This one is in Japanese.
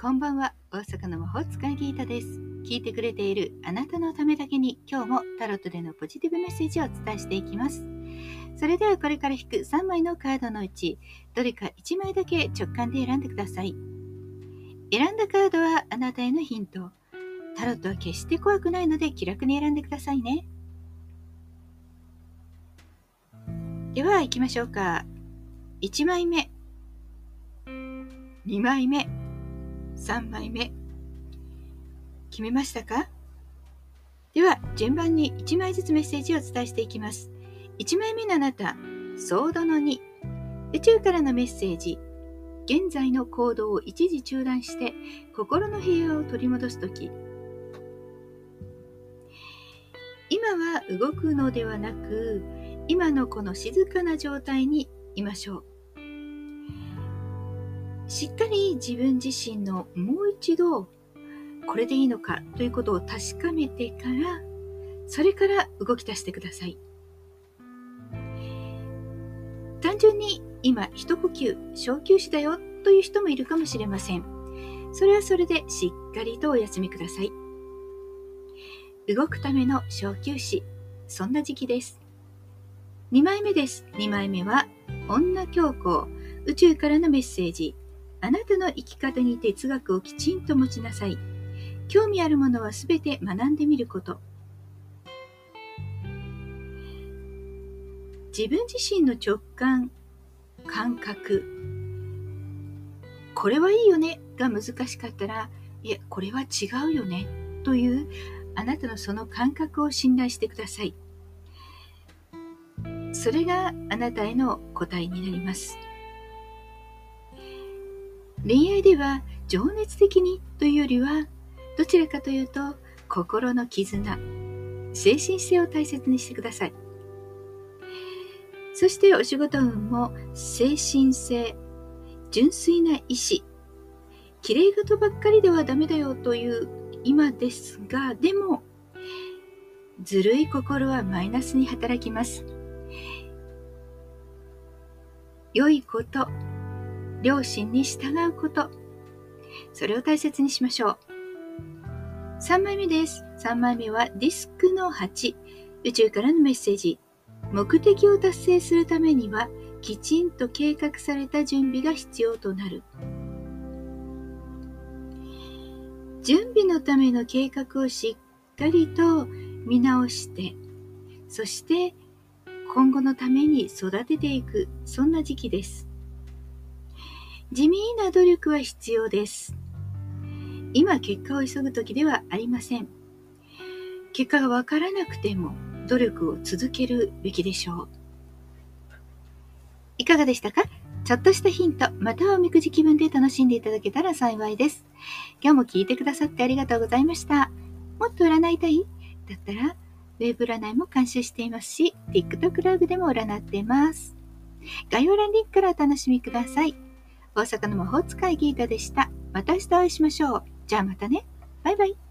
こんばんは。大阪の魔法使いギータです。聞いてくれているあなたのためだけに今日もタロットでのポジティブメッセージをお伝えしていきます。それではこれから引く3枚のカードのうちどれか1枚だけ直感で選んでください。選んだカードはあなたへのヒント。タロットは決して怖くないので気楽に選んでくださいね。では行きましょうか。1枚目。2枚目。3枚目決めましたか？では順番に1枚ずつメッセージをお伝えしていきます。1枚目のあなたソードの2宇宙からのメッセージ。現在の行動を一時中断して心の平和を取り戻す時。今は動くのではなく今のこの静かな状態にいましょう。しっかり自分自身のもう一度これでいいのかということを確かめてからそれから動き出してください。単純に今一呼吸小休止だよという人もいるかもしれません。それはそれでしっかりとお休みください。動くための小休止そんな時期です。2枚目です。2枚目は女教皇宇宙からのメッセージ。あなたの生き方に哲学をきちんと持ちなさい。興味あるものはすべて学んでみること。自分自身の直感、感覚、これはいいよねが難しかったら、いや、これは違うよねというあなたのその感覚を信頼してください。それがあなたへの答えになります。恋愛では情熱的にというよりはどちらかというと心の絆精神性を大切にしてください。そしてお仕事運も精神性純粋な意志綺麗事ばっかりではダメだよという今ですがでもずるい心はマイナスに働きます。良いこと両親に従うこと。それを大切にしましょう。3枚目です。3枚目はディスクの8。宇宙からのメッセージ。目的を達成するためには、きちんと計画された準備が必要となる。準備のための計画をしっかりと見直して、そして今後のために育てていく、そんな時期です。地味な努力は必要です。今結果を急ぐ時ではありません。結果がわからなくても努力を続けるべきでしょう。いかがでしたか？ちょっとしたヒント、またはおみくじ気分で楽しんでいただけたら幸いです。今日も聞いてくださってありがとうございました。もっと占いたい？だったら、ウェブ占いも監修していますし、TikTok ライブでも占っています。概要欄リンクからお楽しみください。大阪の魔法使いギータでした。また明日お会いしましょう。じゃあまたね。バイバイ。